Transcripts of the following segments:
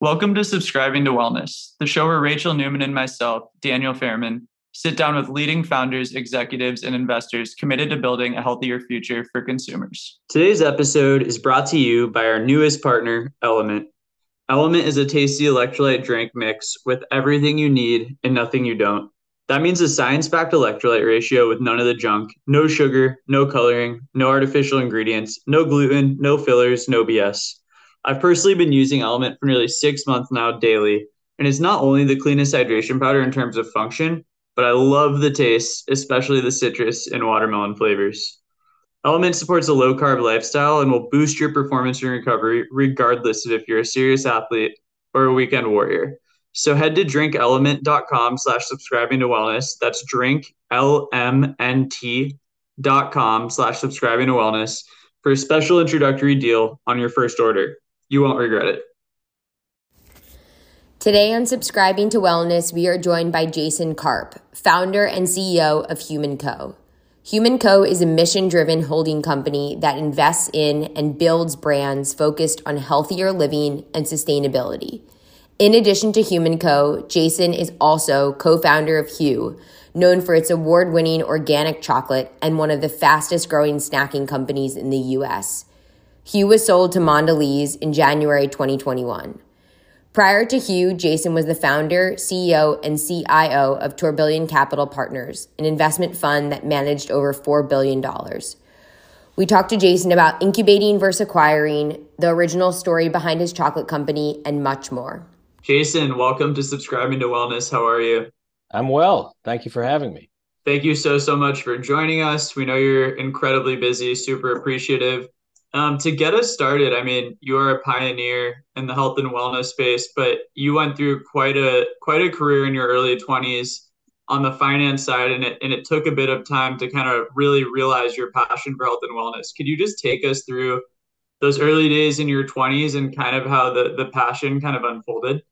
Welcome to Subscribing to Wellness, the show where Rachel Newman and myself, Daniel Fairman, sit down with leading founders, executives, and investors committed to building a healthier future for consumers. Today's episode is brought to you by our newest partner, Element. Element is a tasty electrolyte drink mix with everything you need and nothing you don't. That means a science backed electrolyte ratio with none of the junk, no sugar, no coloring, no artificial ingredients, no gluten, no fillers, no BS. I've personally been using Element for nearly six months now daily, and it's not only the cleanest hydration powder in terms of function, but I love the taste, especially the citrus and watermelon flavors. Element supports a low carb lifestyle and will boost your performance and recovery, regardless of if you're a serious athlete or a weekend warrior. So head to drinkelement.com slash subscribing to wellness. That's drinklmnt.com slash subscribing to wellness for a special introductory deal on your first order. You won't regret it. Today on Subscribing to Wellness, we are joined by Jason Karp, founder and CEO of Human Co. Human Co is a mission driven holding company that invests in and builds brands focused on healthier living and sustainability. In addition to Human Co., Jason is also co founder of Hu, known for its award winning organic chocolate and one of the fastest growing snacking companies in the US. Hu was sold to Mondelez in January 2021. Prior to Hu, Jason was the founder, CEO, and CIO of Tourbillon Capital Partners, an investment fund that managed over $4 billion. We talked to Jason about incubating versus acquiring, the original story behind his chocolate company, and much more. Jason, welcome to Subscribing to Wellness. How are you? I'm well. Thank you for having me. Thank you so, so much for joining us. We know you're incredibly busy, super appreciative. Um, to get us started, I mean, you are a pioneer in the health and wellness space, but you went through quite a quite a career in your early 20s on the finance side, and it and it took a bit of time to kind of really realize your passion for health and wellness. Could you just take us through those early days in your 20s and kind of how the the passion kind of unfolded?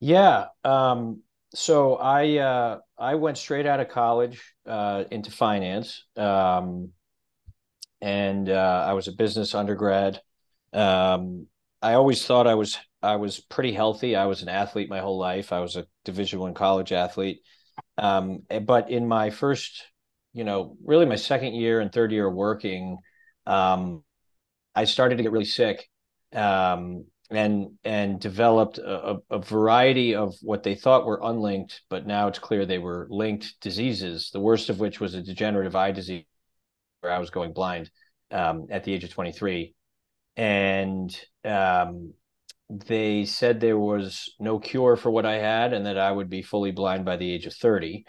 Yeah. Um, so I uh, I went straight out of college uh, into finance. Um, and uh, I was a business undergrad. Um, I always thought I was I was pretty healthy. I was an athlete my whole life. I was a Division One college athlete. Um, eh, but in my first, you know, really my second year and third year working, um, I started to get really sick, um, and and developed a, a, variety of what they thought were unlinked, but now it's clear they were linked diseases. The worst of which was a degenerative eye disease where I was going blind um, at the age of 23. And um, they said there was no cure for what I had and that I would be fully blind by the age of 30,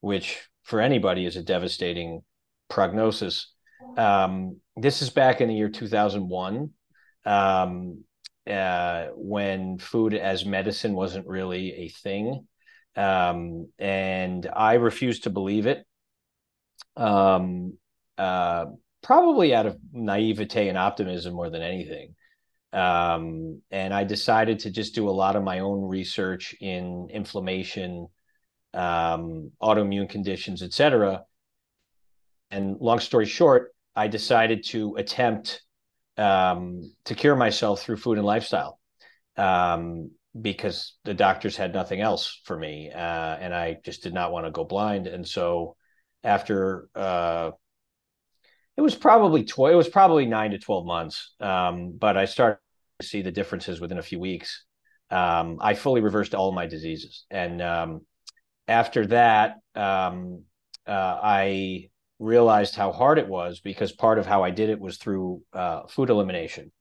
which for anybody is a devastating prognosis. Um, this is back in the year 2001 um, uh, when food as medicine wasn't really a thing. Um, and I refused to believe it. Um, uh, probably out of naivete and optimism more than anything. Um, and I decided to just do a lot of my own research in inflammation, um, autoimmune conditions, etc. And long story short, I decided to attempt um, to cure myself through food and lifestyle um, because the doctors had nothing else for me, uh, and I just did not want to go blind. And so, after uh, it was probably tw- it was probably nine to twelve months, um, but I started to see the differences within a few weeks. Um, I fully reversed all my diseases, and um, after that, um, uh, I realized how hard it was because part of how I did it was through uh, food elimination,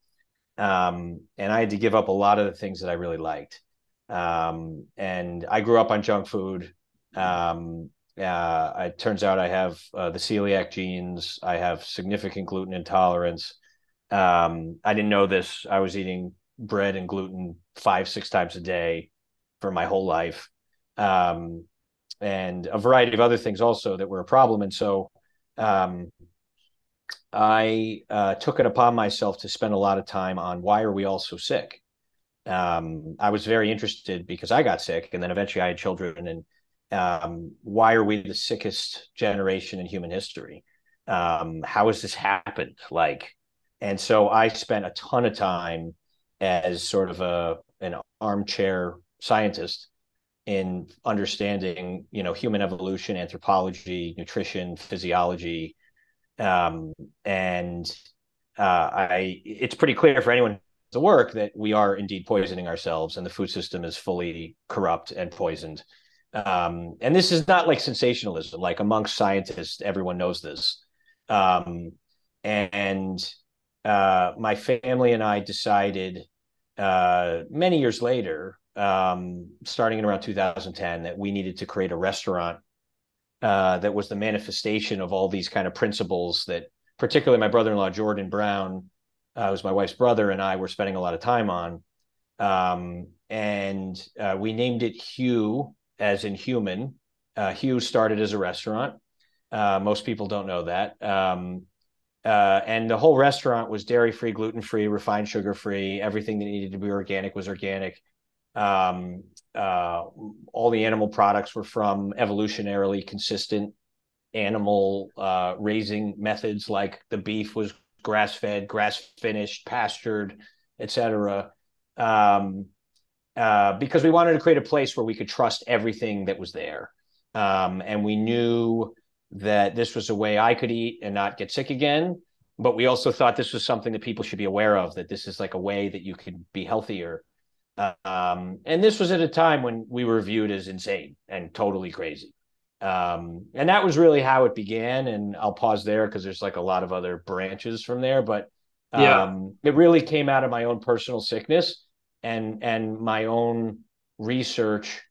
um, and I had to give up a lot of the things that I really liked. Um, and I grew up on junk food. Um, uh, it turns out I have uh, the celiac genes. I have significant gluten intolerance. Um, I didn't know this. I was eating bread and gluten five, six times a day for my whole life, um, and a variety of other things also that were a problem. And so um, I uh, took it upon myself to spend a lot of time on why are we all so sick. Um, I was very interested because I got sick, and then eventually I had children and um, why are we the sickest generation in human history? Um, how has this happened? Like, and so I spent a ton of time as sort of a an armchair scientist in understanding, you know, human evolution, anthropology, nutrition, physiology, um, and uh, I. It's pretty clear for anyone to work that we are indeed poisoning ourselves, and the food system is fully corrupt and poisoned. Um, and this is not like sensationalism. Like amongst scientists, everyone knows this. Um, and uh, my family and I decided uh, many years later, um, starting in around 2010, that we needed to create a restaurant uh, that was the manifestation of all these kind of principles that, particularly my brother-in-law Jordan Brown, uh, was my wife's brother, and I were spending a lot of time on. Um, and uh, we named it Hu as in human. Uh, Hu started as a restaurant. Uh, most people don't know that. Um, uh, and the whole restaurant was dairy free, gluten free, refined sugar free. Everything that needed to be organic was organic. Um, uh, all the animal products were from evolutionarily consistent animal uh, raising methods, like the beef was grass fed, grass finished, pastured, etc. Um, uh, because we wanted to create a place where we could trust everything that was there. Um, and we knew that this was a way I could eat and not get sick again. But we also thought this was something that people should be aware of that this is like a way that you could be healthier. Um, and this was at a time when we were viewed as insane and totally crazy. Um, and that was really how it began. And I'll pause there because there's like a lot of other branches from there. But yeah. Um, it really came out of my own personal sickness and and my own research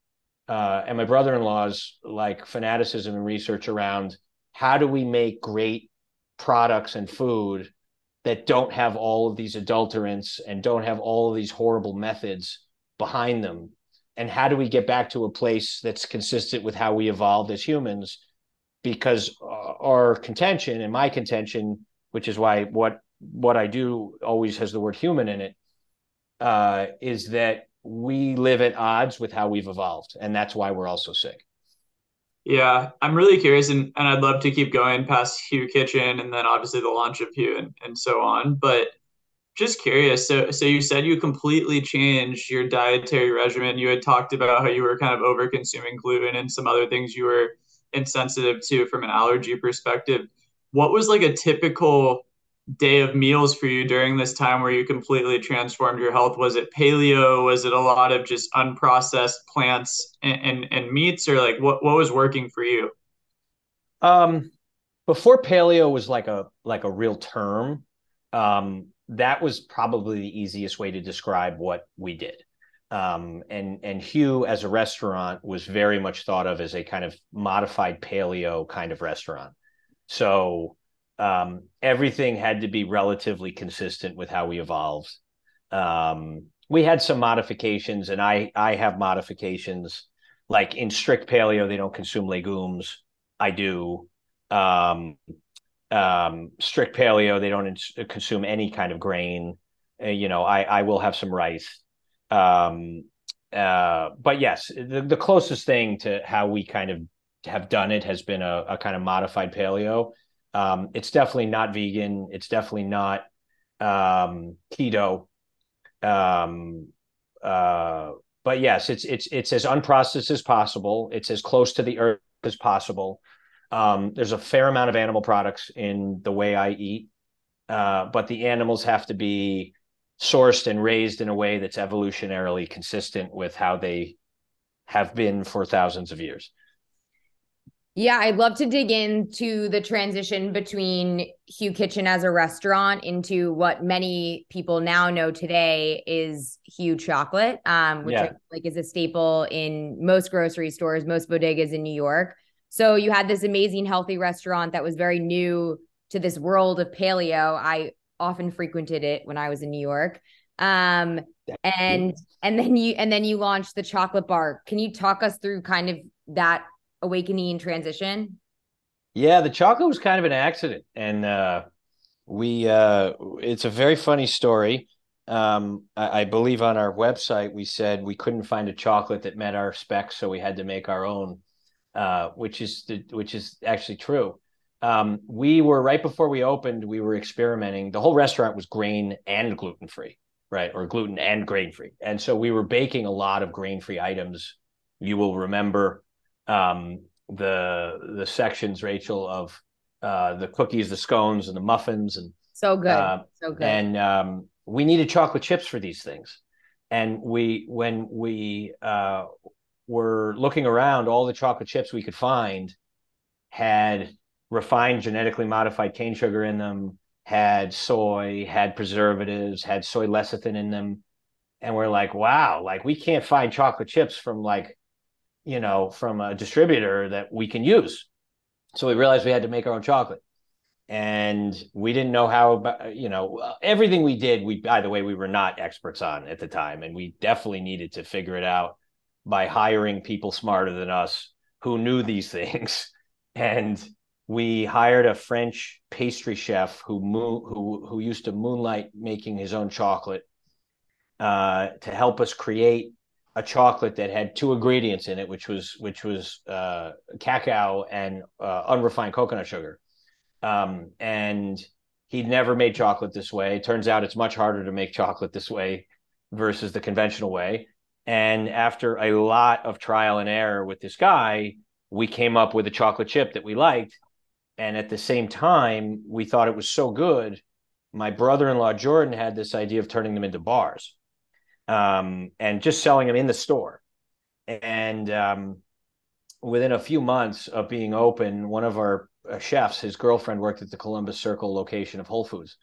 uh, and my brother-in-law's like fanaticism and research around how do we make great products and food that don't have all of these adulterants and don't have all of these horrible methods behind them? And how do we get back to a place that's consistent with how we evolved as humans? Because uh, our contention and my contention which is why what what i do always has the word human in it uh, is that we live at odds with how we've evolved, and that's why we're all so sick. Yeah, I'm really curious, and, and I'd love to keep going past Hu Kitchen and then obviously the launch of Hu, and, and so on. But just curious, so so you said you completely changed your dietary regimen. You had talked about how you were kind of over consuming gluten and some other things you were insensitive to from an allergy perspective. What was like a typical day of meals for you during this time where you completely transformed your health? Was it paleo? Was it a lot of just unprocessed plants and, and, and meats, or like what what was working for you? Um, before paleo was like a like a real term, um, that was probably the easiest way to describe what we did. Um, and and Hu as a restaurant was very much thought of as a kind of modified paleo kind of restaurant. So um, everything had to be relatively consistent with how we evolved. Um, we had some modifications, and I I have modifications. Like in strict paleo, they don't consume legumes. I do. Um, um, strict paleo, they don't ins- consume any kind of grain. Uh, you know, I I will have some rice. Um, uh, but yes, the, the closest thing to how we kind of have done it has been a, a kind of modified paleo. Um, it's definitely not vegan. It's definitely not um, keto. Um, uh, but yes, it's it's it's as unprocessed as possible. It's as close to the earth as possible. Um, there's a fair amount of animal products in the way I eat, uh, but the animals have to be sourced and raised in a way that's evolutionarily consistent with how they have been for thousands of years. Yeah, I'd love to dig into the transition between Hu Kitchen as a restaurant into what many people now know today is Hu Chocolate, um, which yeah. like is a staple in most grocery stores, most bodegas in New York. So you had this amazing healthy restaurant that was very new to this world of paleo. I often frequented it when I was in New York. Um, and and then you and then you launched the chocolate bar. Can you talk us through kind of that awakening transition? Yeah, the chocolate was kind of an accident, and uh, we uh, it's a very funny story. Um, I, I, believe on our website we said we couldn't find a chocolate that met our specs, so we had to make our own. uh, which is the, which is actually true. Um, we were right before we opened, we were experimenting. The whole restaurant was grain and gluten free, right? Or gluten and grain free. And so we were baking a lot of grain free items. You will remember um, the the sections, Rachel, of uh, the cookies, the scones, and the muffins, and so good, uh, so good. And um, we needed chocolate chips for these things. And we, when we uh, were looking around, all the chocolate chips we could find had refined genetically modified cane sugar in them, had soy, had preservatives, had soy lecithin in them. And we're like, wow, like we can't find chocolate chips from like, you know, from a distributor that we can use. So we realized we had to make our own chocolate. And we didn't know how you know everything we did we by the way we were not experts on at the time. And we definitely needed to figure it out by hiring people smarter than us who knew these things. And we hired a french pastry chef who who who used to moonlight making his own chocolate uh, to help us create a chocolate that had two ingredients in it which was which was uh, cacao and uh, unrefined coconut sugar um, and he'd never made chocolate this way. It turns out it's much harder to make chocolate this way versus the conventional way. And after a lot of trial and error with this guy, we came up with a chocolate chip that we liked. And at the same time, we thought it was so good. My brother in law, Jordan, had this idea of turning them into bars um, and just selling them in the store. And um, within a few months of being open, one of our uh, chefs, his girlfriend worked at the Columbus Circle location of Whole Foods,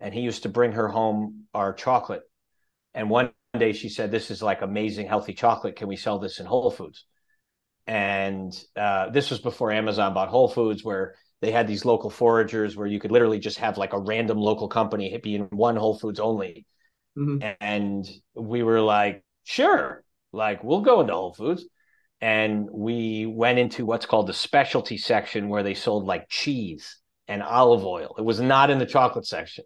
and he used to bring her home our chocolate. And one day she said, "This is like amazing healthy chocolate. Can we sell this in Whole Foods?" And uh, this was before Amazon bought Whole Foods, where they had these local foragers where you could literally just have like a random local company be in one Whole Foods only. Mm-hmm. And we were like, sure, like we'll go into Whole Foods and we went into what's called the specialty section where they sold like cheese and olive oil. It was not in the chocolate section.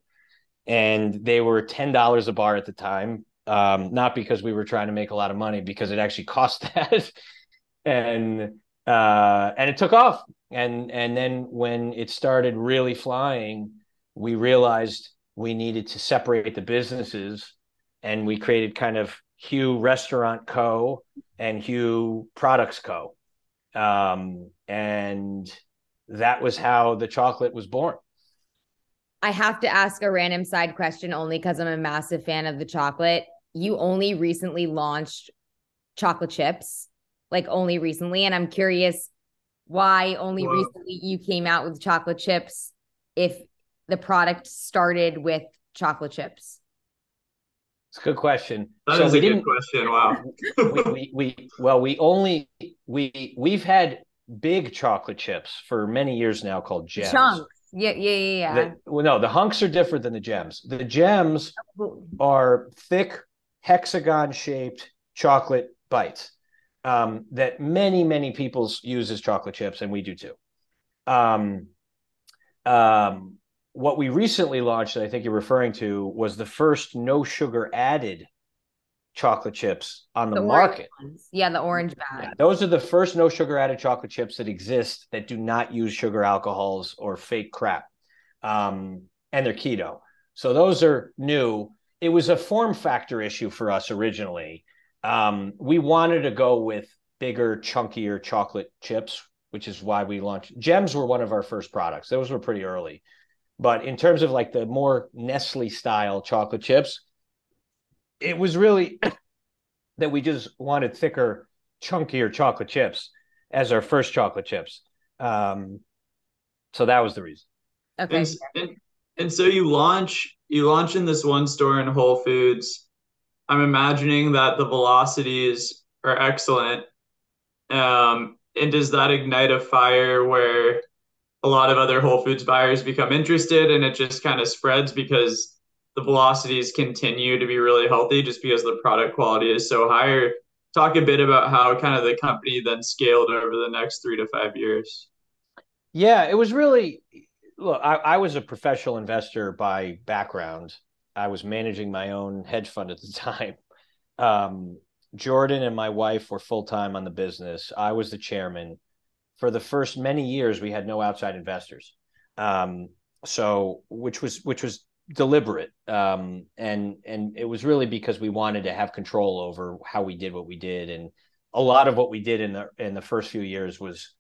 And they were $10 a bar at the time. Um, not because we were trying to make a lot of money, because it actually cost that. and uh, and it took off. And and then when it started really flying, we realized we needed to separate the businesses and we created kind of Hu Restaurant Co. and Hu Products Co. Um, and that was how the chocolate was born. I have to ask a random side question only because I'm a massive fan of the chocolate. You only recently launched chocolate chips, like only recently. And I'm curious why only recently you came out with chocolate chips if the product started with chocolate chips. It's a good question. That so is a good question. Wow. we, we, we, well, we only we we've had big chocolate chips for many years now called gems. Chunks. Yeah, yeah, yeah. yeah. The, well, no, the hunks are different than the gems. The gems are thick hexagon shaped chocolate bites um, that many, many people use as chocolate chips, and we do too. Um, um, what we recently launched, I think you're referring to, was the first no sugar added chocolate chips on the, the market. Yeah, the orange bag. Yeah, those are the first no sugar added chocolate chips that exist that do not use sugar alcohols or fake crap. Um, and they're keto. So those are new. It was a form factor issue for us originally. Um, we wanted to go with bigger, chunkier chocolate chips, which is why we launched. Gems were one of our first products. Those were pretty early. But in terms of like the more Nestle style chocolate chips, it was really that we just wanted thicker, chunkier chocolate chips as our first chocolate chips. Um, so that was the reason. Okay. And, and, and so you launch you launch in this one store in Whole Foods. I'm imagining that the velocities are excellent. Um, and does that ignite a fire where a lot of other Whole Foods buyers become interested and it just kind of spreads because the velocities continue to be really healthy just because the product quality is so high. Talk a bit about how kind of the company then scaled over the next three to five years. Yeah, it was really look, I, I was a professional investor by background. I was managing my own hedge fund at the time. Um, Jordan and my wife were full time on the business. I was the chairman for the first many years we had no outside investors. Um, so which was which was deliberate. Um, and and it was really because we wanted to have control over how we did what we did. And a lot of what we did in the in the first few years was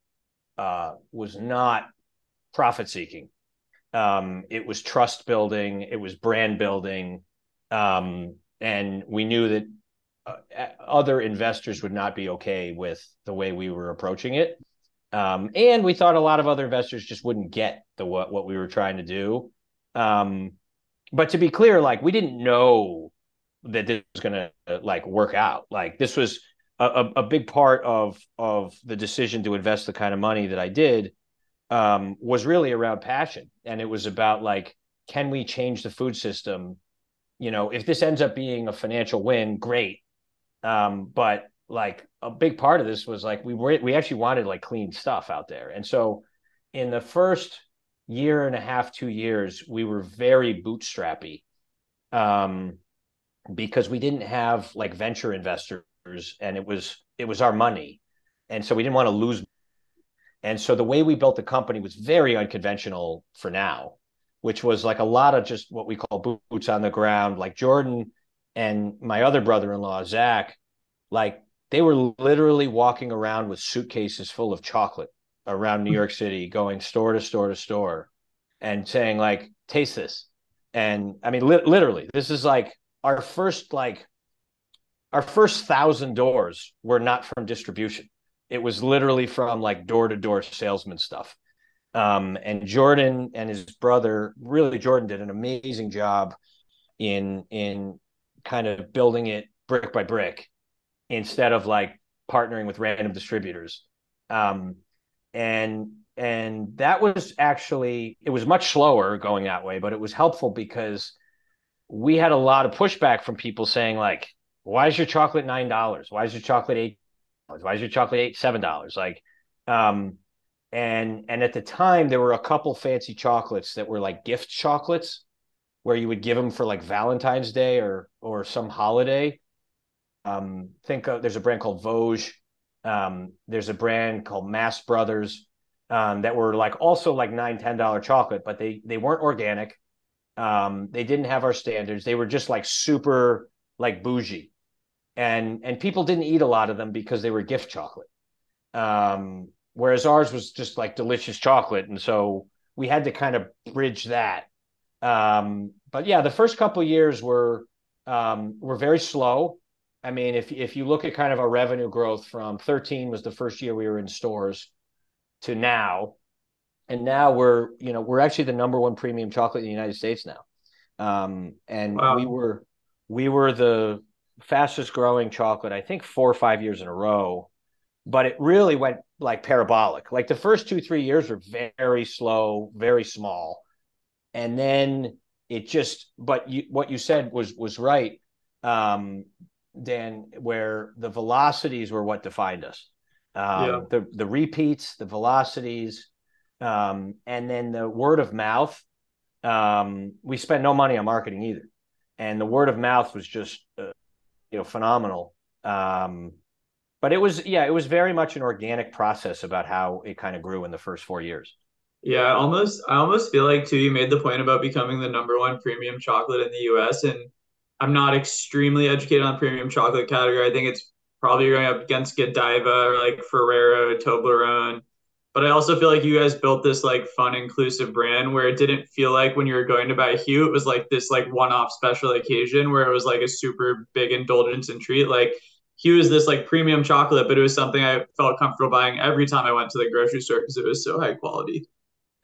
uh, was not profit seeking. Um, it was trust building it was brand building. Um, and we knew that uh, other investors would not be okay with the way we were approaching it um, and we thought a lot of other investors just wouldn't get the what what we were trying to do um, but to be clear, like we didn't know that this was going to like work out. Like this was a, a, big part of of the decision to invest the kind of money that I did um, was really around passion, and it was about like, can we change the food system? You know, if this ends up being a financial win, great. Um, but like a big part of this was like we were we actually wanted like clean stuff out there, and so in the first year and a half, two years, we were very bootstrappy um, because we didn't have like venture investors and it was it was our money. And so we didn't want to lose. And so the way we built the company was very unconventional for now, which was like a lot of just what we call boots on the ground. Like Jordan and my other brother-in-law, Zach, like they were literally walking around with suitcases full of chocolate around New York City, going store to store to store, and saying like, "Taste this." And I mean, li- literally, this is like our first like our first thousand doors were not from distribution. It was literally from like door to door salesman stuff. Um, and Jordan and his brother, really, Jordan did an amazing job in in kind of building it brick by brick instead of like partnering with random distributors. Um, and and that was actually it was much slower going that way but it was helpful because we had a lot of pushback from people saying like why is your chocolate nine dollars? Why is your chocolate eight why is your chocolate eight seven dollars? Like um and and at the time there were a couple fancy chocolates that were like gift chocolates where you would give them for like valentine's day or or some holiday um think of there's a brand called vosges um, there's a brand called Mast Brothers um, that were like also like nine ten dollar chocolate, but they they weren't organic. Um, they didn't have our standards. They were just like super like bougie, and and people didn't eat a lot of them because they were gift chocolate. Um, whereas ours was just like delicious chocolate, and so we had to kind of bridge that. Um, but yeah, the first couple years were were very slow. I mean, if if you look at kind of our revenue growth from 13 was the first year we were in stores to now, and now we're you know we're actually the number one premium chocolate in the United States now, um, and wow. we were we were the fastest growing chocolate I think four or five years in a row, but it really went like parabolic. Like the first two three years were very slow, very small, and then it just. But you, what you said was was right. Um, Dan, where the velocities were what defined us. Um, yeah. The the repeats, the velocities, um, and then the word of mouth. Um, we spent no money on marketing either, and the word of mouth was just uh, you know phenomenal. Um, but it was yeah, it was very much an organic process about how it kind of grew in the first four years. Yeah, almost. I almost feel like too. You made the point about becoming the number one premium chocolate in the U.S. and I'm not extremely educated on premium chocolate category. I think it's probably going up against Godiva or like Ferrero, Toblerone. But I also feel like you guys built this like fun, inclusive brand where it didn't feel like when you were going to buy Hu, it was like this like one-off special occasion where it was like a super big indulgence and treat. Like Hu is this like premium chocolate, but it was something I felt comfortable buying every time I went to the grocery store because it was so high quality.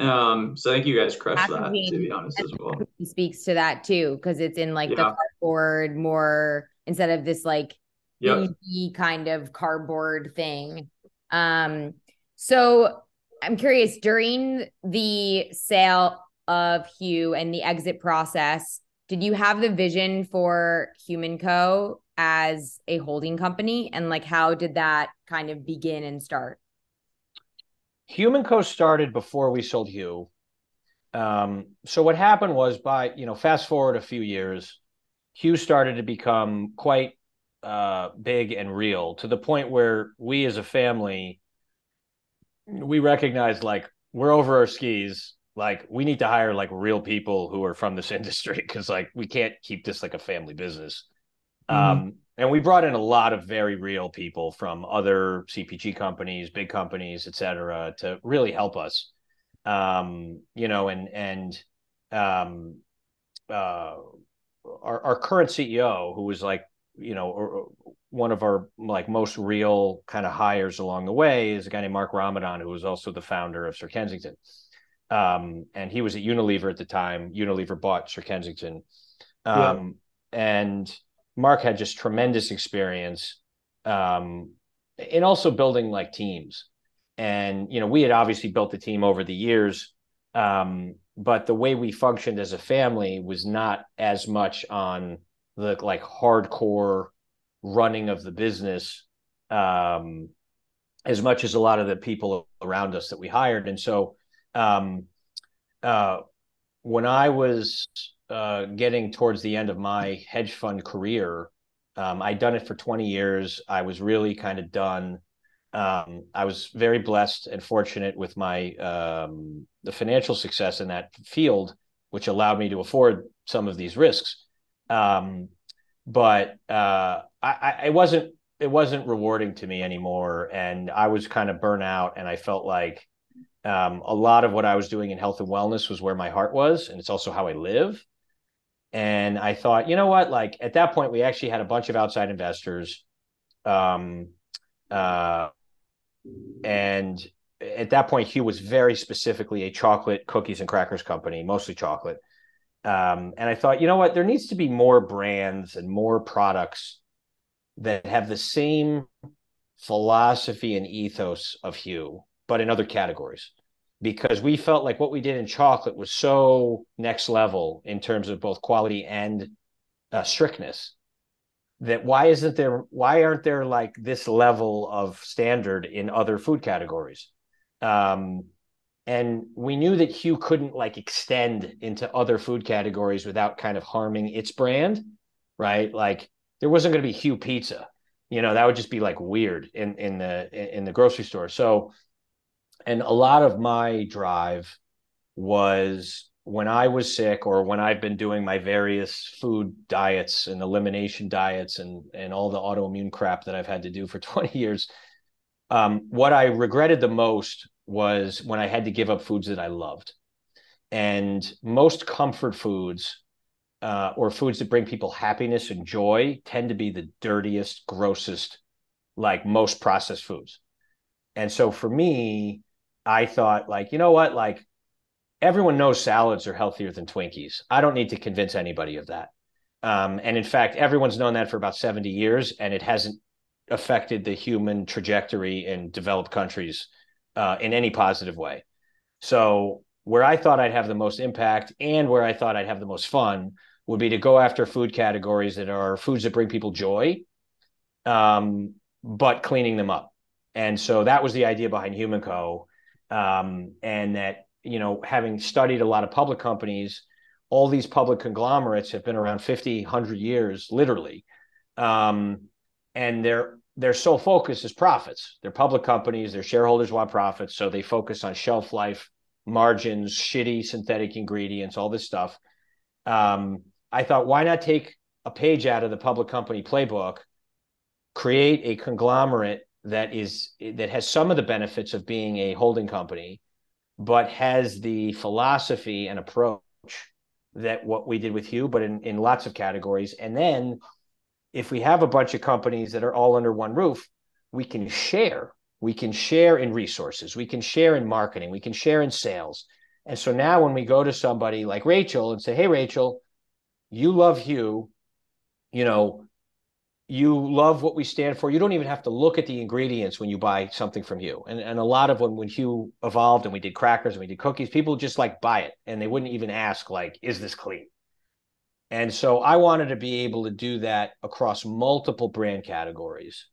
Um, so I think you guys crushed that, to be honest, as well. Speaks to that too, because it's in like yeah. the cardboard more instead of this like yep. kind of cardboard thing. Um, so I'm curious during the sale of Hu and the exit process, did you have the vision for Human Co as a holding company? And like, how did that kind of begin and start? Human Co started before we sold Hu. Um, so what happened was by you know fast forward a few years, Hu started to become quite uh, big and real to the point where we as a family we recognize like we're over our skis. Like we need to hire like real people who are from this industry because like we can't keep this like a family business. Mm-hmm. Um, and we brought in a lot of very real people from other CPG companies, big companies, et cetera, to really help us. Um, you know, and and um, uh, our, our current CEO, who was like, you know, one of our like most real kind of hires along the way, is a guy named Mark Ramadan, who was also the founder of Sir Kensington. Um, and he was at Unilever at the time. Unilever bought Sir Kensington. Um, yeah. and Mark had just tremendous experience um, in also building like teams. And you know, we had obviously built the team over the years, um, but the way we functioned as a family was not as much on the like hardcore running of the business um, as much as a lot of the people around us that we hired. And so, um, uh, when I was uh, getting towards the end of my hedge fund career, um, I'd done it for 20 years. I was really kind of done. Um, I was very blessed and fortunate with my um, the financial success in that field, which allowed me to afford some of these risks. Um, but uh, I, I, it wasn't it wasn't rewarding to me anymore, and I was kind of burnt out, and I felt like um, a lot of what I was doing in health and wellness was where my heart was, and it's also how I live. And I thought, you know what? Like at that point, we actually had a bunch of outside investors. Um, uh, and at that point, Hu was very specifically a chocolate cookies and crackers company, mostly chocolate. Um, and I thought, you know what? There needs to be more brands and more products that have the same philosophy and ethos of Hu, but in other categories because we felt like what we did in chocolate was so next level in terms of both quality and uh, strictness that why isn't there why aren't there like this level of standard in other food categories? Um, and we knew that Hu couldn't like extend into other food categories without kind of harming its brand right? Like there wasn't going to be Hu pizza. You know that would just be like weird in in the in the grocery store. So and a lot of my drive was when I was sick or when I've been doing my various food diets and elimination diets and and all the autoimmune crap that I've had to do for 20 years um, what I regretted the most was when I had to give up foods that I loved. And most comfort foods uh, or foods that bring people happiness and joy tend to be the dirtiest grossest like most processed foods and so for me I thought like, you know what? Like everyone knows salads are healthier than Twinkies. I don't need to convince anybody of that. Um, and in fact, everyone's known that for about 70 years, and it hasn't affected the human trajectory in developed countries uh, in any positive way. So, where I thought I'd have the most impact and where I thought I'd have the most fun would be to go after food categories that are foods that bring people joy, um, but cleaning them up. And so that was the idea behind HumanCo. Um, and that you know having studied a lot of public companies all these public conglomerates have been around 50 100 years literally. Um, and their their sole focus is profits. They're public companies their shareholders want profits so they focus on shelf life margins shitty synthetic ingredients all this stuff. Um, i thought why not take a page out of the public company playbook create a conglomerate that is that has some of the benefits of being a holding company, but has the philosophy and approach that what we did with Hu, but in, in lots of categories. And then if we have a bunch of companies that are all under one roof, we can share. We can share in resources. We can share in marketing. We can share in sales. And so now when we go to somebody like Rachel and say, Hey, Rachel, you love Hu, you know, you love what we stand for. You don't even have to look at the ingredients when you buy something from Hu. And and a lot of when when Hu evolved and we did crackers and we did cookies, people just like buy it and they wouldn't even ask like, is this clean? And so I wanted to be able to do that across multiple brand categories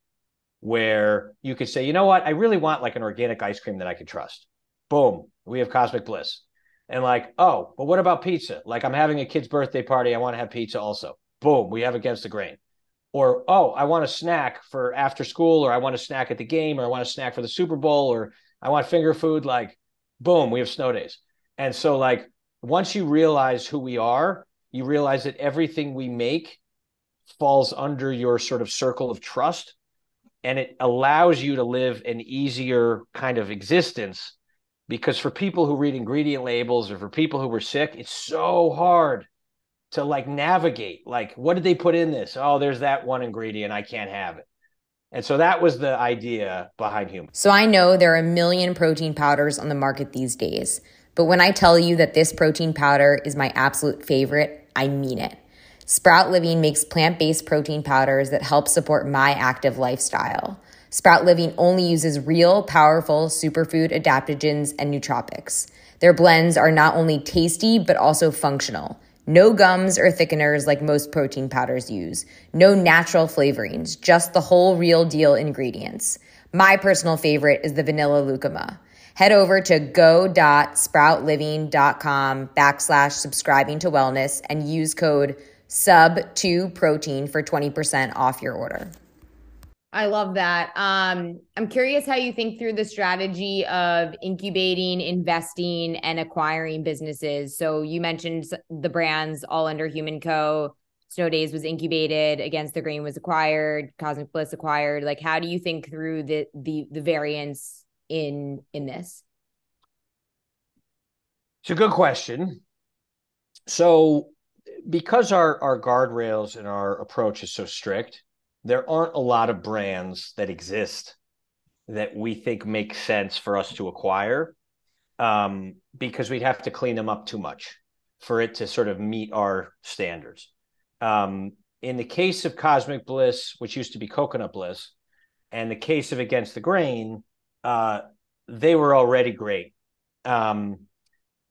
where you could say, you know what, I really want like an organic ice cream that I could trust. Boom, we have Cosmic Bliss. And like, oh, but what about pizza? Like I'm having a kid's birthday party, I want to have pizza also. Boom, we have Against the Grain or oh i want a snack for after school or i want a snack at the game or i want a snack for the super bowl or I want finger food. Like, boom, we have snow days. And so, like, once you realize who we are, you realize that everything we make falls under your sort of circle of trust and it allows you to live an easier kind of existence because for people who read ingredient labels or for people who were sick it's so hard to like navigate like what did they put in this oh there's that one ingredient i can't have it and so that was the idea behind human so i know there are a million protein powders on the market these days but when i tell you that this protein powder is my absolute favorite i mean it Sprout Living makes plant based protein powders that help support my active lifestyle. Sprout Living only uses real, powerful superfood adaptogens and nootropics. Their blends are not only tasty, but also functional. No gums or thickeners like most protein powders use. No natural flavorings, just the whole real deal ingredients. My personal favorite is the vanilla lucuma. Head over to go.sproutliving.com backslash subscribing to wellness and use code SUB2PROTEIN for 20% off your order. I love that. Um, I'm curious how you think through the strategy of incubating, investing, and acquiring businesses. So you mentioned the brands all under Human Co. Snow Days was incubated, Against the Grain was acquired, Cosmic Bliss acquired. Like, how do you think through the the the variance in in this? It's a good question. So because our our guardrails and our approach is so strict, there aren't a lot of brands that exist that we think make sense for us to acquire um, because we'd have to clean them up too much for it to sort of meet our standards. Um, in the case of Cosmic Bliss, which used to be Coconut Bliss, and the case of Against the Grain, uh, they were already great. Um,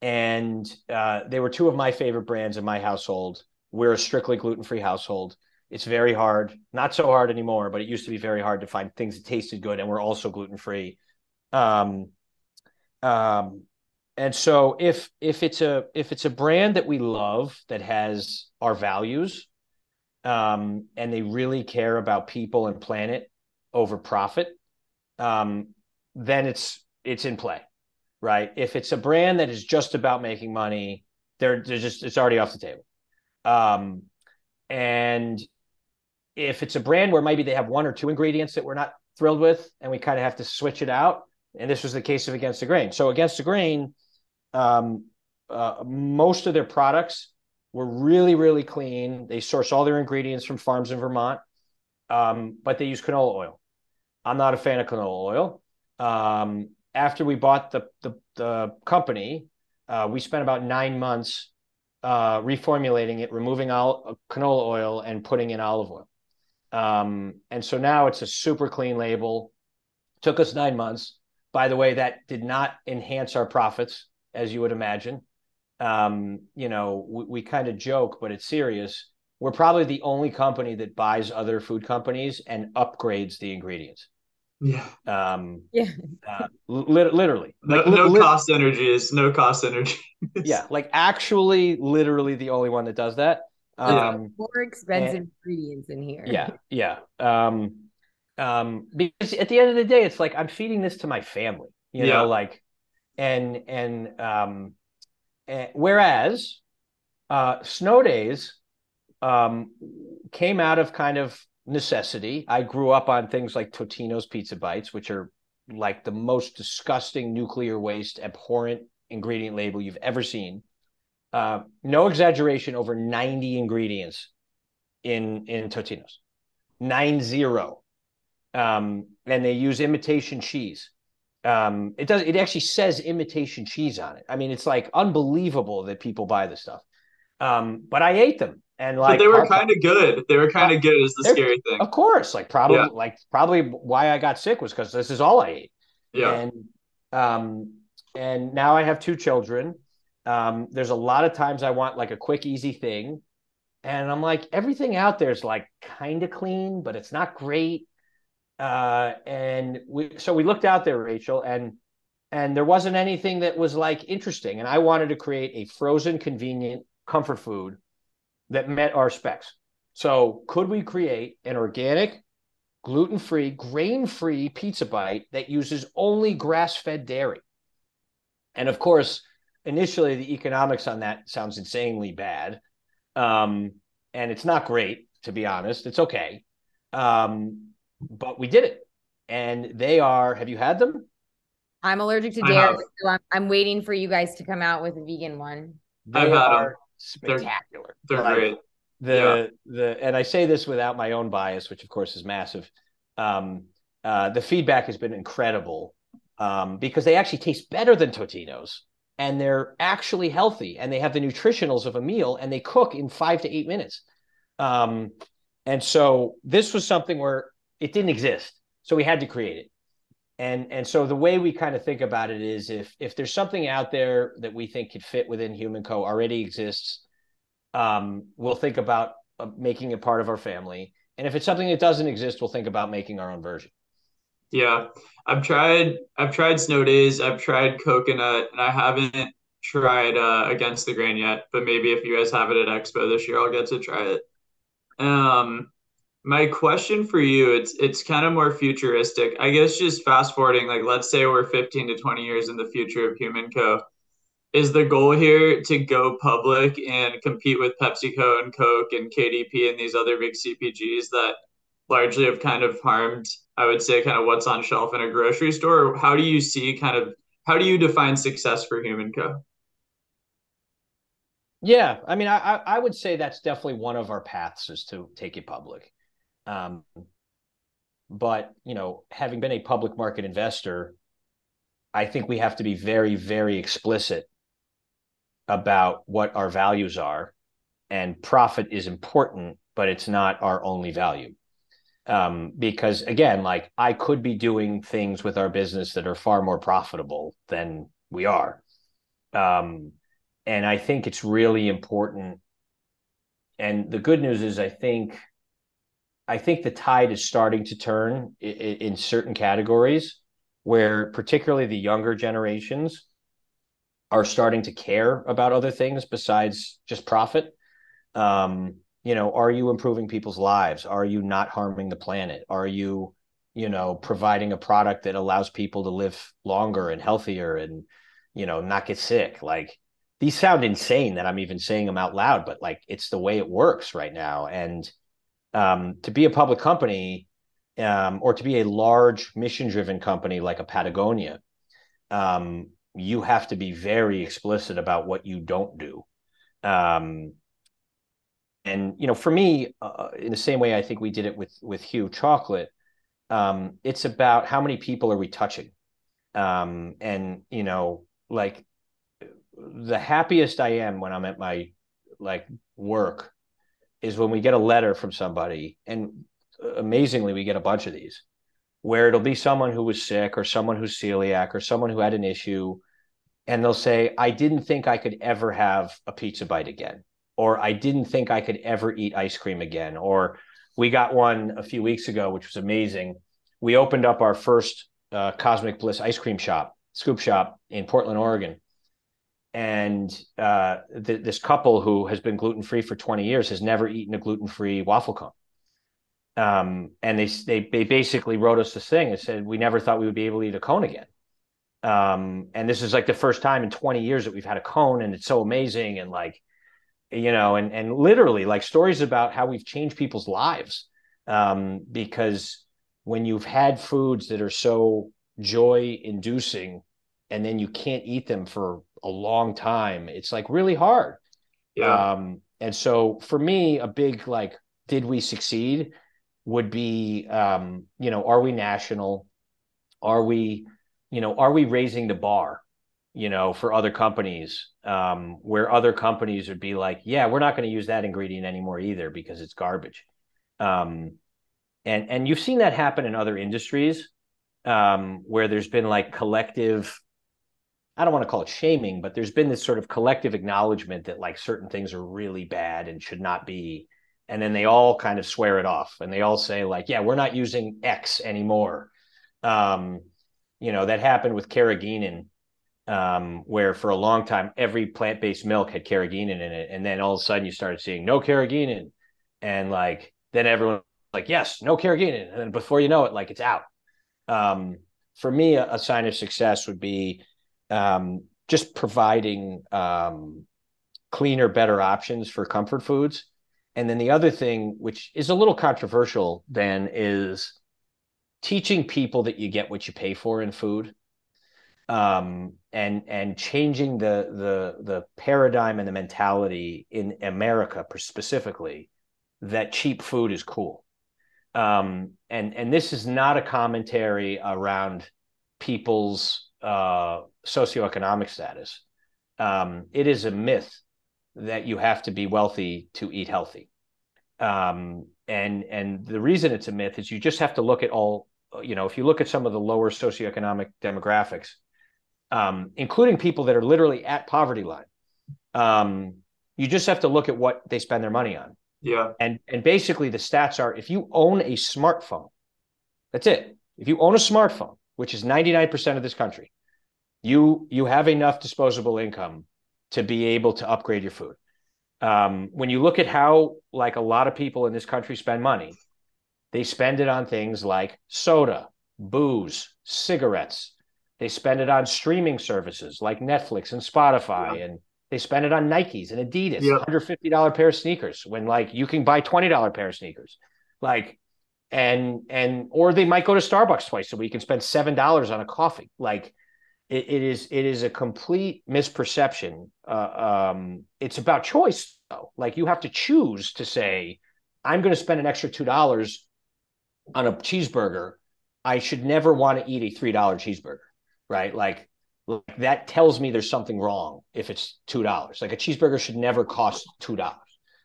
and uh, they were two of my favorite brands in my household. We're a strictly gluten free household. It's very hard, not so hard anymore, but it used to be very hard to find things that tasted good and were also gluten free. Um, um, and so if if it's a if it's a brand that we love that has our values, um, and they really care about people and planet over profit, um, then it's it's in play right? If it's a brand that is just about making money, they're, they're just it's already off the table. Um, and if it's a brand where maybe they have one or two ingredients that we're not thrilled with, and we kind of have to switch it out, and this was the case of Against the Grain. So Against the Grain, um, uh, most of their products were really really clean. They source all their ingredients from farms in Vermont, um, but they use canola oil. I'm not a fan of canola oil. Um, after we bought the the, the company, uh, we spent about nine months uh, reformulating it, removing all uh, canola oil and putting in olive oil. Um, and so now it's a super clean label. Took us nine months. By the way, that did not enhance our profits, as you would imagine. Um, you know, we, we kind of joke, but it's serious. We're probably the only company that buys other food companies and upgrades the ingredients. Yeah. Um, yeah. Uh, li- literally. Like, no, no li- cost synergies. No cost synergies. yeah. Like actually, literally the only one that does that. Um, more expensive and, ingredients in here. Yeah. Yeah. Um, um, because at the end of the day, it's like I'm feeding this to my family, you yeah. know, like, and, and, um, and whereas, uh, snow days, um, came out of kind of necessity. I grew up on things like Totino's Pizza Bites, which are like the most disgusting nuclear waste, abhorrent ingredient label you've ever seen. Uh, no exaggeration, over 90 ingredients in in Totino's, nine zero, um, and they use imitation cheese. Um, it does. It actually says imitation cheese on it. I mean, it's like unbelievable that people buy this stuff. Um, but I ate them, and like but they were kind of good. They were kind of good is the scary thing. Of course, like probably yeah. like probably why I got sick was because this is all I ate. Yeah. And um and now I have two children. Um, there's a lot of times I want like a quick, easy thing. And I'm like, everything out there is like kind of clean, but it's not great. Uh, and we so we looked out there, Rachel, and and there wasn't anything that was like interesting. And I wanted to create a frozen, convenient comfort food that met our specs. So, could we create an organic, gluten free, grain free pizza bite that uses only grass fed dairy. And of course, initially the economics on that sounds insanely bad. Um, and it's not great, to be honest. It's okay. Um, but we did it. And they are, have you had them? I'm allergic to dairy, so I'm, I'm waiting for you guys to come out with a vegan one. They I've are them. spectacular. They're, they're like, great. The yeah. the and I say this without my own bias, which of course is massive. Um, uh, the feedback has been incredible um, because they actually taste better than Totino's and they're actually healthy and they have the nutritionals of a meal and they cook in five to eight minutes. Um, and so this was something where it didn't exist, so we had to create it. And and so the way we kind of think about it is if if there's something out there that we think could fit within HumanCo already exists, um, we'll think about uh, making it part of our family. And if it's something that doesn't exist, we'll think about making our own version. Yeah, I've tried. I've tried snow days. I've tried coconut, and I haven't tried uh, against the grain yet. But maybe if you guys have it at Expo this year, I'll get to try it. Um, my question for you, it's it's kind of more futuristic. I guess just fast forwarding, like let's say we're 15 to 20 years in the future of HumanCo. Is the goal here to go public and compete with PepsiCo and Coke and KDP and these other big CPGs that largely have kind of harmed, I would say, kind of what's on shelf in a grocery store? how do you see kind of how do you define success for HumanCo? Yeah, I mean, I I would say that's definitely one of our paths is to take it public. Um, but you know, having been a public market investor, I think we have to be very, very explicit about what our values are. And profit is important, but it's not our only value. Um, because again, like I could be doing things with our business that are far more profitable than we are. Um, and I think it's really important. And the good news is, I think I think the tide is starting to turn in, in certain categories where particularly the younger generations are starting to care about other things besides just profit. Um, you know, are you improving people's lives? Are you not harming the planet? Are you, you know, providing a product that allows people to live longer and healthier and, you know, not get sick? Like these sound insane that I'm even saying them out loud, but like it's the way it works right now. And um, to be a public company um, or to be a large mission driven company like a Patagonia, um, you have to be very explicit about what you don't do. Um, and you know, for me, uh, in the same way I think we did it with with Hu Chocolate, um, it's about how many people are we touching, um, and you know, like the happiest I am when I'm at my like work is when we get a letter from somebody, and amazingly, we get a bunch of these, where it'll be someone who was sick or someone who's celiac or someone who had an issue. And they'll say, I didn't think I could ever have a pizza bite again, or I didn't think I could ever eat ice cream again. Or we got one a few weeks ago, which was amazing. We opened up our first uh, Cosmic Bliss ice cream shop, scoop shop in Portland, Oregon and uh, th- this couple who has been gluten free for 20 years has never eaten a gluten free waffle cone. Um, and they, they they basically wrote us this thing and said we never thought we would be able to eat a cone again. Um, and this is like the first time in 20 years that we've had a cone, and it's so amazing. And like, you know, and and literally like stories about how we've changed people's lives. Um, because when you've had foods that are so joy inducing, and then you can't eat them for a long time. It's like really hard. Yeah. Um, and so for me, a big like, did we succeed? Would be, um, you know, are we national? Are we, you know, are we raising the bar? You know, for other companies, um, where other companies would be like, yeah, we're not going to use that ingredient anymore either because it's garbage. Um, and and you've seen that happen in other industries um, where there's been like collective I don't want to call it shaming, but there's been this sort of collective acknowledgement that like certain things are really bad and should not be. And then they all kind of swear it off and they all say, like, yeah, we're not using X anymore. Um, you know, that happened with carrageenan, um, where for a long time every plant-based milk had carrageenan in it. And then all of a sudden you started seeing no carrageenan. And like then everyone like yes, no carrageenan, and then before you know it, like it's out. Um, for me, a, a, sign of success would be um, just providing um, cleaner, better options for comfort foods. And then the other thing, which is a little controversial, then is teaching people that you get what you pay for in food. Um, and and changing the the the paradigm and the mentality in America specifically that cheap food is cool. Um, and and this is not a commentary around people's uh, socioeconomic status. Um, it is a myth that you have to be wealthy to eat healthy. Um, and and the reason it's a myth is you just have to look at all you know if you look at some of the lower socioeconomic demographics, um, including people that are literally at poverty line, um, you just have to look at what they spend their money on. Yeah. And and basically the stats are if you own a smartphone, that's it. If you own a smartphone, which is 99% of this country, you you have enough disposable income to be able to upgrade your food. Um, when you look at how like a lot of people in this country spend money, they spend it on things like soda, booze, cigarettes. They spend it on streaming services like Netflix and Spotify, yeah. and they spend it on Nikes and Adidas, yep. $150 pair of sneakers when like you can buy $20 pair of sneakers. Like, and and or they might go to Starbucks twice a week and spend seven dollars on a coffee. Like it, it is it is a complete misperception. Uh, um, it's about choice, though. Like you have to choose to say, I'm going to spend an extra two dollars on a cheeseburger. I should never want to eat a three dollar cheeseburger, right? Like, like that tells me there's something wrong if it's two dollars. Like a cheeseburger should never cost two dollars.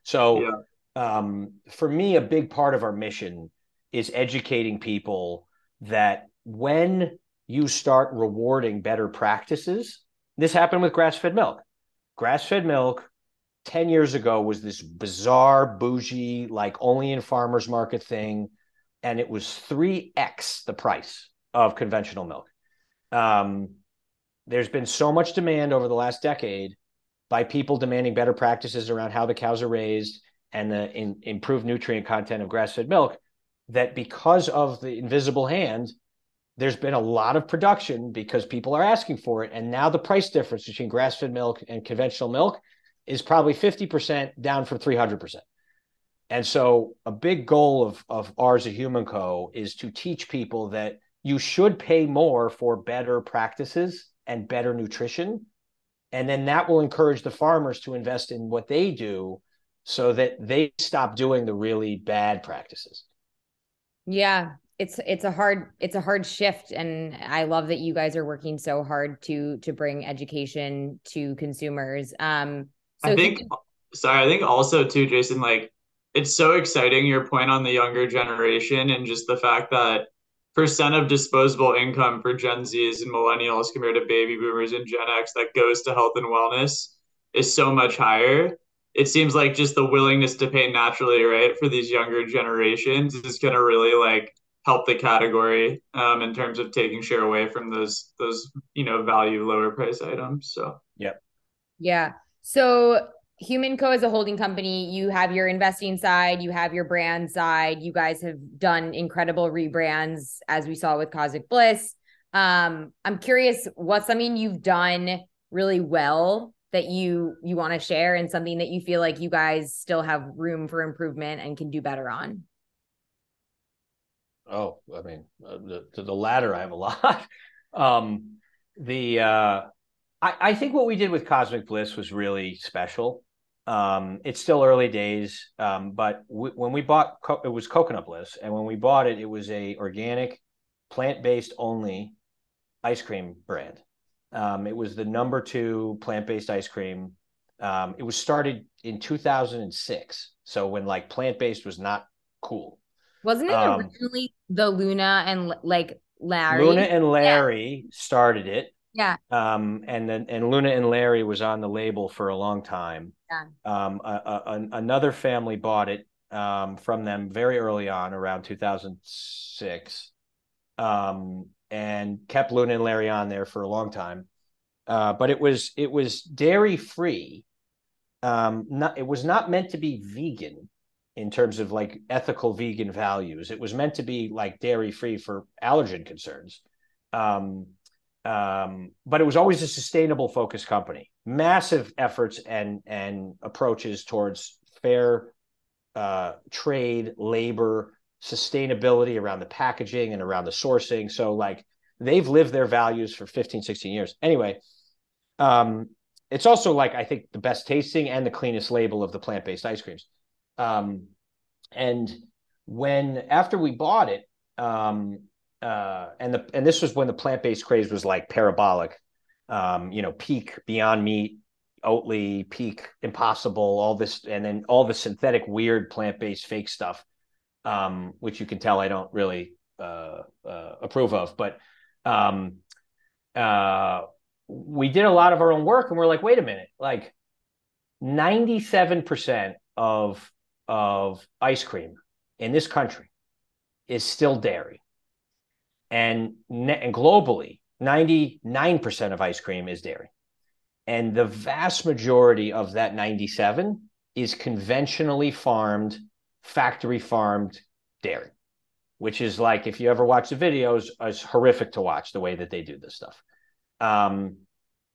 So, yeah. um, for me, a big part of our mission is educating people that when you start rewarding better practices. This happened with grass fed milk. Grass fed milk 10 years ago was this bizarre, bougie, like only in farmers market thing. And it was 3x the price of conventional milk. Um, there's been so much demand over the last decade by people demanding better practices around how the cows are raised and the in, improved nutrient content of grass fed milk that because of the invisible hand, there's been a lot of production because people are asking for it. And now the price difference between grass fed milk and conventional milk is probably 50% down from 300%. And so a big goal of, of ours at HumanCo is to teach people that you should pay more for better practices and better nutrition. And then that will encourage the farmers to invest in what they do so that they stop doing the really bad practices. Yeah, it's it's a hard it's a hard shift and i love that you guys are working so hard to to bring education to consumers um so i think sorry i think also too jason like it's so exciting your point on the younger generation and just the fact that percent of disposable income for gen z's and millennials compared to baby boomers and gen x that goes to health and wellness is so much higher it seems like just the willingness to pay naturally right for these younger generations is going to really like help the category um, in terms of taking share away from those those you know value lower price items. So yeah, yeah. So HumanCo as a holding company, you have your investing side, you have your brand side. You guys have done incredible rebrands, as we saw with Cosmic Bliss. Um, I'm curious, what's something you've done really well that you you want to share, and something that you feel like you guys still have room for improvement and can do better on? Oh, I mean, uh, the, to the latter, I have a lot. um, the uh, I, I think what we did with Cosmic Bliss was really special. Um, it's still early days, um, but we, when we bought co- it was Coconut Bliss, and when we bought it, it was a organic, plant based only ice cream brand. Um, it was the number two plant based ice cream. Um, it was started in 2006, so when like plant based was not cool. Wasn't it um, originally the Luna and like Larry? Luna and Larry yeah. started it. Yeah. Um, and then and Luna and Larry was on the label for a long time. Yeah. Um, a, a, another family bought it um, from them very early on, around 2006, um, and kept Luna and Larry on there for a long time. Uh, but it was it was dairy free. Um, not it was not meant to be vegan in terms of like ethical vegan values. It was meant to be like dairy free for allergen concerns. Um, um, but it was always a sustainable focused company. Massive efforts and and approaches towards fair uh, trade, labor, sustainability around the packaging and around the sourcing. So like they've lived their values for 15, 16 years. Anyway, um, it's also like I think the best tasting and the cleanest label of the plant-based ice creams. Um, and when after we bought it, um, uh, and the and this was when the plant-based craze was like parabolic, um, you know, peak Beyond Meat, Oatly, peak Impossible, all this, and then all the synthetic, weird plant-based fake stuff, um, which you can tell I don't really uh, uh, approve of. But um, uh, we did a lot of our own work, and we're like, wait a minute, like ninety-seven percent of of ice cream in this country is still dairy. And, and globally, 99% of ice cream is dairy. And the vast majority of that 97 is conventionally farmed, factory farmed dairy, which is like, if you ever watch the videos, it's horrific to watch the way that they do this stuff. Um,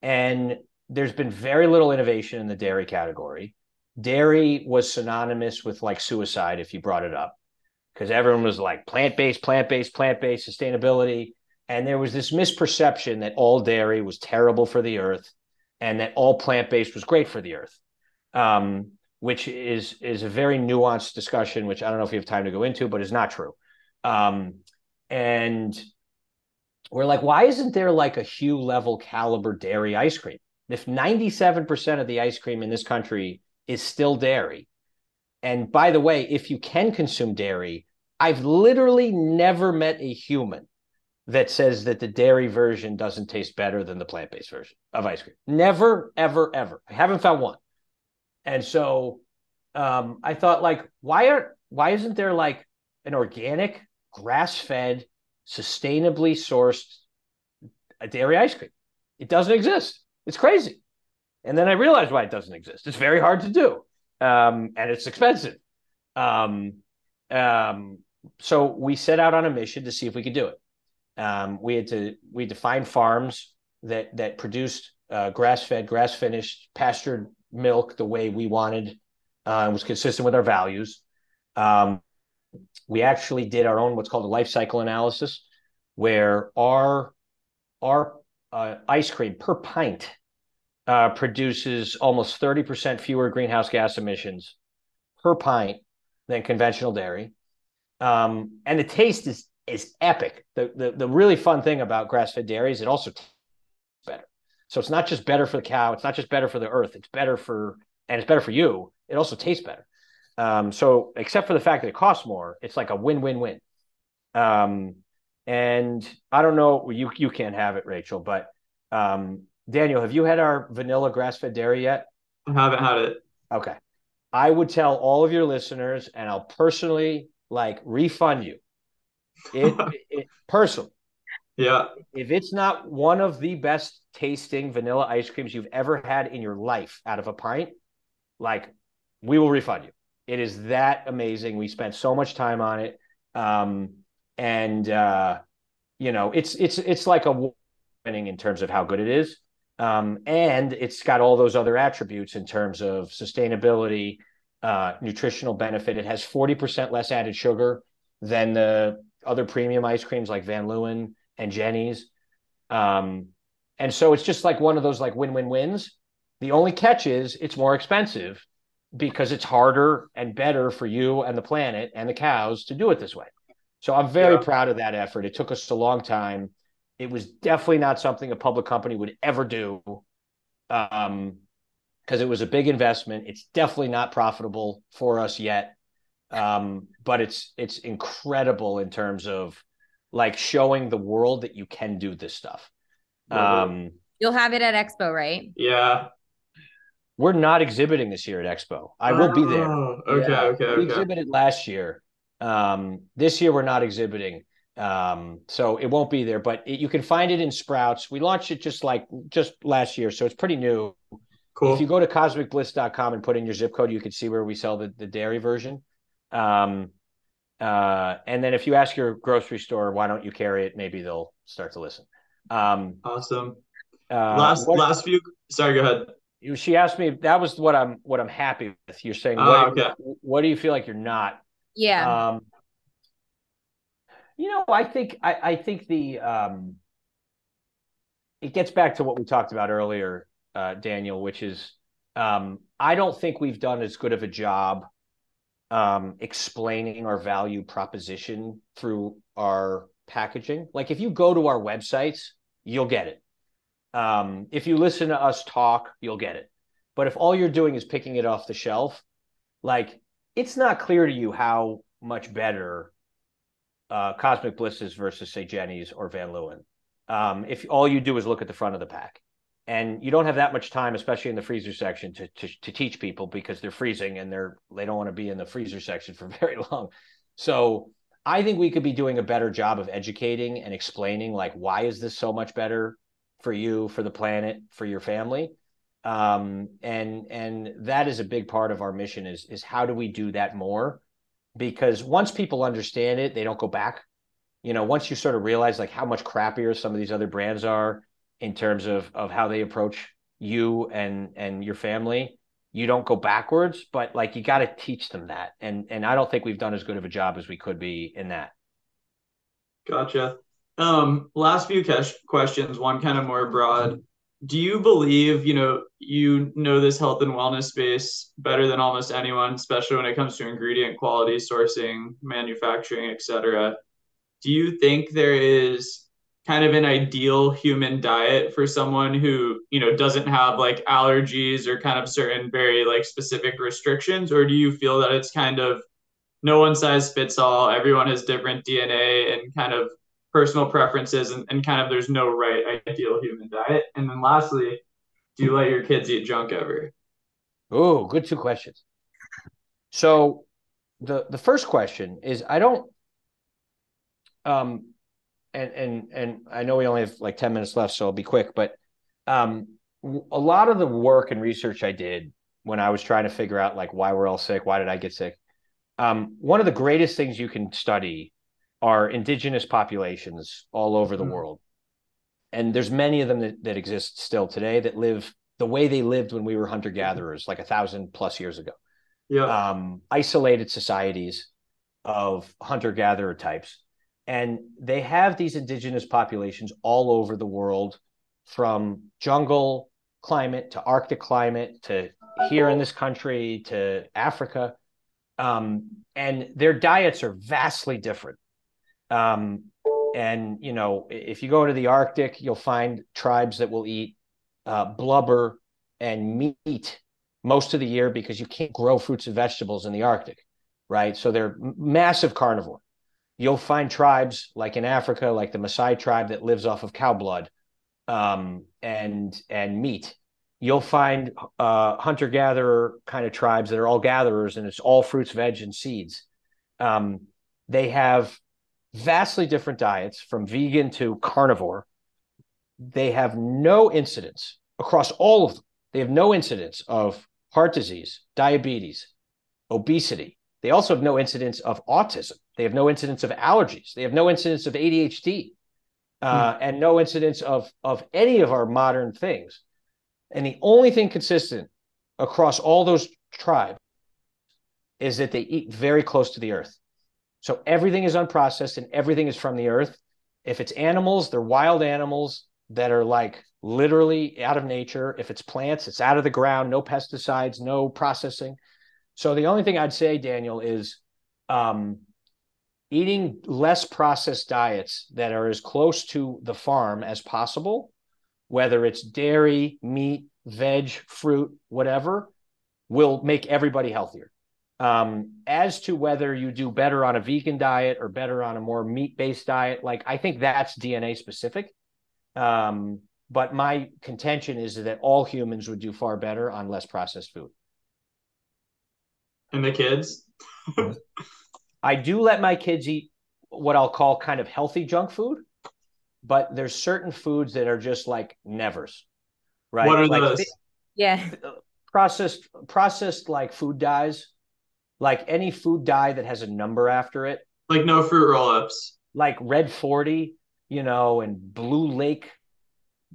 and there's been very little innovation in the dairy category dairy was synonymous with like suicide if you brought it up because everyone was like plant-based plant-based plant-based sustainability and there was this misperception that all dairy was terrible for the earth and that all plant-based was great for the earth um, which is is a very nuanced discussion which i don't know if you have time to go into but is not true um, and we're like why isn't there like a Hu level caliber dairy ice cream if 97% of the ice cream in this country is still dairy. And by the way, if you can consume dairy, I've literally never met a human that says that the dairy version doesn't taste better than the plant based version of ice cream. Never, ever, ever. I haven't found one. And so um, I thought, like, why aren't why isn't there like an organic, grass fed, sustainably sourced dairy ice cream? It doesn't exist. It's crazy. And then I realized why it doesn't exist. It's very hard to do, um, and it's expensive. Um, um, so we set out on a mission to see if we could do it. Um, we had to we had to find farms that that produced uh, grass fed, grass finished, pastured milk the way we wanted, uh, was consistent with our values. Um, we actually did our own what's called a life cycle analysis, where our our uh, ice cream per pint uh, produces almost 30% fewer greenhouse gas emissions per pint than conventional dairy. Um, and the taste is is epic. The, the the really fun thing about grass fed dairy is it also tastes better. So it's not just better for the cow. It's not just better for the earth. It's better for and it's better for you. It also tastes better. Um, so except for the fact that it costs more, it's like a win win win. Um, and I don't know you you can't have it, Rachel, but um, Daniel, have you had our vanilla grass fed dairy yet? I haven't had it. Okay. I would tell all of your listeners, and I'll personally like refund you. It, it personally. Yeah. If it's not one of the best tasting vanilla ice creams you've ever had in your life out of a pint, like we will refund you. It is that amazing. We spent so much time on it. Um, and uh, you know, it's it's it's like a winning in terms of how good it is. Um, and it's got all those other attributes in terms of sustainability, uh, nutritional benefit. It has 40% less added sugar than the other premium ice creams like Van Leeuwen and Jeni's. Um, and so it's just like one of those like win-win wins. The only catch is it's more expensive because it's harder and better for you and the planet and the cows to do it this way. So I'm very yeah. proud of that effort. It took us a long time. It was definitely not something a public company would ever do um, because it was a big investment. It's definitely not profitable for us yet. Um, but it's it's incredible in terms of like showing the world that you can do this stuff. Um, You'll have it at Expo, right? Yeah. We're not exhibiting this year at Expo. I will be there. Oh, okay, yeah. okay, okay. We exhibited last year. Um, this year we're not exhibiting. Um, so it won't be there, but it, you can find it in Sprouts. We launched it just like just last year, so it's pretty new. Cool. If you go to cosmicbliss.com and put in your zip code, you can see where we sell the, the dairy version. Um, uh, and then if you ask your grocery store, why don't you carry it? Maybe they'll start to listen. Um, awesome. Uh, last what, last few. Sorry, go ahead. She asked me. That was what I'm what I'm happy with. You're saying. Ah, what, okay. what do you feel like you're not? Yeah. Um, you know, I think I, I think the um, it gets back to what we talked about earlier, uh, Daniel, which is um, I don't think we've done as good of a job um, explaining our value proposition through our packaging. Like if you go to our websites, you'll get it. Um, if you listen to us talk, you'll get it. But if all you're doing is picking it off the shelf, like it's not clear to you how much better uh, Cosmic Bliss is versus say Jeni's or Van Leeuwen. Um, if all you do is look at the front of the pack, and you don't have that much time, especially in the freezer section, to to, to teach people because they're freezing and they're they don't want to be in the freezer section for very long. So I think we could be doing a better job of educating and explaining like why is this so much better for you, for the planet, for your family. Um, and and that is a big part of our mission is is how do we do that more? Because once people understand it, they don't go back. You know, once you sort of realize like how much crappier some of these other brands are in terms of of how they approach you and and your family, you don't go backwards. But like you got to teach them that, and and I don't think we've done as good of a job as we could be in that. Gotcha. Um, last few questions, one kind of more broad. Do you believe, you know, you know this health and wellness space better than almost anyone, especially when it comes to ingredient quality, sourcing, manufacturing, etc. Do you think there is kind of an ideal human diet for someone who, you know, doesn't have like allergies or kind of certain very like specific restrictions or do you feel that it's kind of no one size fits all, everyone has different DNA and kind of personal preferences and, and kind of there's no right ideal human diet. And then lastly, do you let your kids eat junk ever? Oh, good two questions. So the the first question is I don't um and and and I know we only have like 10 minutes left so I'll be quick but um a lot of the work and research I did when I was trying to figure out like why we're all sick, why did I get sick? Um, one of the greatest things you can study are indigenous populations all over the mm-hmm. world. And there's many of them that, that exist still today that live the way they lived when we were hunter gatherers, like a thousand plus years ago. Yeah. Um, isolated societies of hunter gatherer types. And they have these indigenous populations all over the world from jungle climate to Arctic climate to here in this country to Africa. Um, and their diets are vastly different. Um, and you know, if you go to the Arctic, you'll find tribes that will eat uh, blubber and meat most of the year because you can't grow fruits and vegetables in the Arctic, right? So they're massive carnivore. You'll find tribes like in Africa, like the Maasai tribe that lives off of cow blood um, and and meat. You'll find uh, hunter gatherer kind of tribes that are all gatherers, and it's all fruits, veg, and seeds. Um, they have vastly different diets from vegan to carnivore. They have no incidence across all of them. They have no incidence of heart disease, diabetes, obesity. They also have no incidence of autism. They have no incidence of allergies. They have no incidence of ADHD, uh, hmm. and no incidence of of any of our modern things. And the only thing consistent across all those tribes is that they eat very close to the earth. So everything is unprocessed and everything is from the earth. If it's animals, they're wild animals that are like literally out of nature. If it's plants, it's out of the ground, no pesticides, no processing. So the only thing I'd say, Daniel, is um, eating less processed diets that are as close to the farm as possible, whether it's dairy, meat, veg, fruit, whatever, will make everybody healthier. Um, as to whether you do better on a vegan diet or better on a more meat based diet, like I think that's DNA specific. Um, but my contention is that all humans would do far better on less processed food. And the kids? I do let my kids eat what I'll call kind of healthy junk food, but there's certain foods that are just like nevers. Right. What are like, those? Yeah. Uh, processed processed like food dyes like any food dye that has a number after it, like no fruit roll-ups, like Red Forty, you know, and Blue Lake,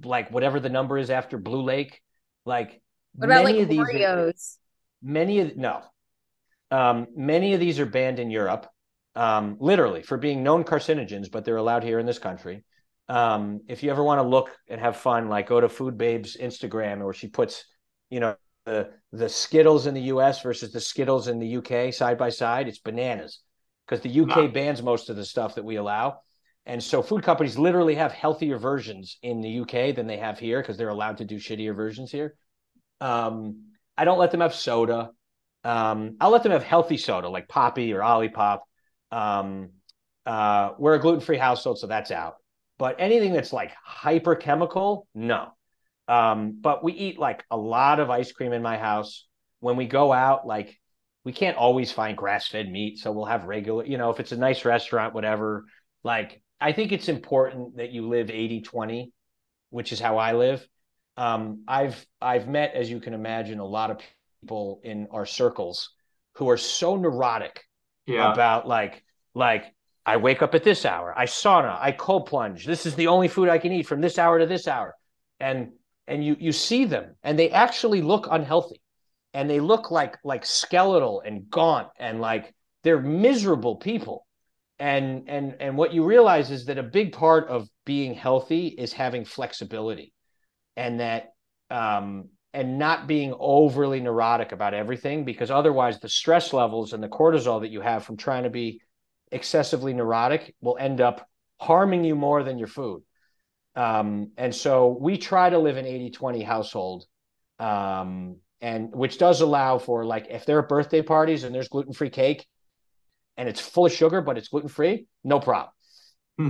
like whatever the number is after Blue Lake, like what about like Oreos? Are, many of no, um, many of these are banned in Europe, um, literally for being known carcinogens, but they're allowed here in this country. Um, if you ever want to look and have fun, like go to Food Babe's Instagram, where she puts, you know, the the Skittles in the U.S. versus the Skittles in the U.K. side by side. It's bananas because the UK wow. bans most of the stuff that we allow. And so food companies literally have healthier versions in the UK than they have here because they're allowed to do shittier versions here. Um, I don't let them have soda. Um, I'll let them have healthy soda like Poppi or Olipop. Um, uh, we're a gluten free household, so that's out. But anything that's like hyper chemical, no. Um, but we eat like a lot of ice cream in my house. When we go out, like we can't always find grass fed meat. So we'll have regular, you know, if it's a nice restaurant, whatever. Like, I think it's important that you live 80 20, which is how I live. Um, I've I've met, as you can imagine, a lot of people in our circles who are so neurotic yeah. about like like I wake up at this hour, I sauna, I cold plunge. This is the only food I can eat from this hour to this hour, and and you you see them, and they actually look unhealthy, and they look like like skeletal and gaunt, and like they're miserable people, and and and what you realize is that a big part of being healthy is having flexibility and that um, and not being overly neurotic about everything because otherwise the stress levels and the cortisol that you have from trying to be excessively neurotic will end up harming you more than your food um, and so we try to live an 80-20 household um, and which does allow for like if there are birthday parties and there's gluten-free cake and it's full of sugar but it's gluten-free no problem hmm.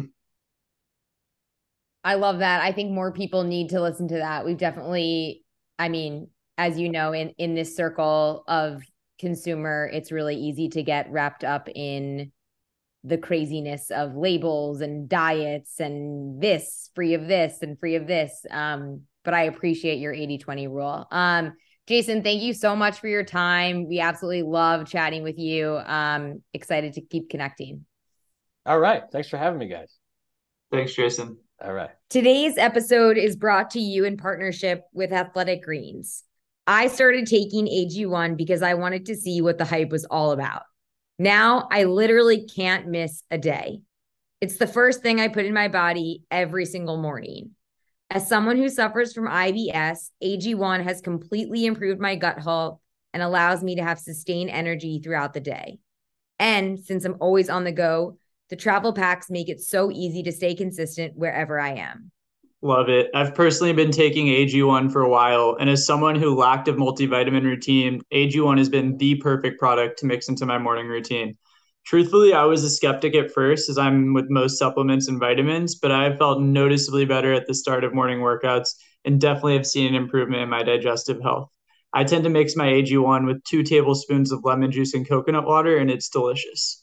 I love that. I think more people need to listen to that. We've definitely, I mean, as you know, in in this circle of consumer, it's really easy to get wrapped up in the craziness of labels and diets and this free of this and free of this. Um, but I appreciate your 80-20 rule. Um, Jason, thank you so much for your time. We absolutely love chatting with you. Um, excited to keep connecting. All right. Thanks for having me, guys. Thanks, Jason. All right. Today's episode is brought to you in partnership with Athletic Greens. I started taking AG1 because I wanted to see what the hype was all about. Now I literally can't miss a day. It's the first thing I put in my body every single morning. As someone who suffers from IBS, AG1 has completely improved my gut health and allows me to have sustained energy throughout the day. And since I'm always on the go, the travel packs make it so easy to stay consistent wherever I am. Love it. I've personally been taking AG1 for a while, and as someone who lacked a multivitamin routine, AG1 has been the perfect product to mix into my morning routine. Truthfully, I was a skeptic at first, as I'm with most supplements and vitamins, but I've felt noticeably better at the start of morning workouts and definitely have seen an improvement in my digestive health. I tend to mix my AG1 with two tablespoons of lemon juice and coconut water, and it's delicious.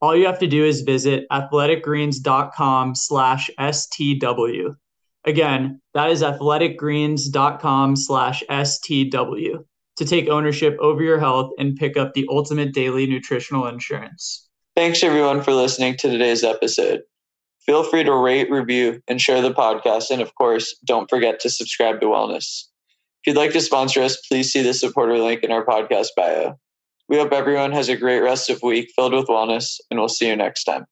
all you have to do is visit athleticgreens.com slash STW. Again, that is athleticgreens.com slash STW to take ownership over your health and pick up the ultimate daily nutritional insurance. Thanks everyone for listening to today's episode. Feel free to rate, review, and share the podcast. And of course, don't forget to subscribe to Wellness. If you'd like to sponsor us, please see the supporter link in our podcast bio. We hope everyone has a great rest of week filled with wellness, and we'll see you next time.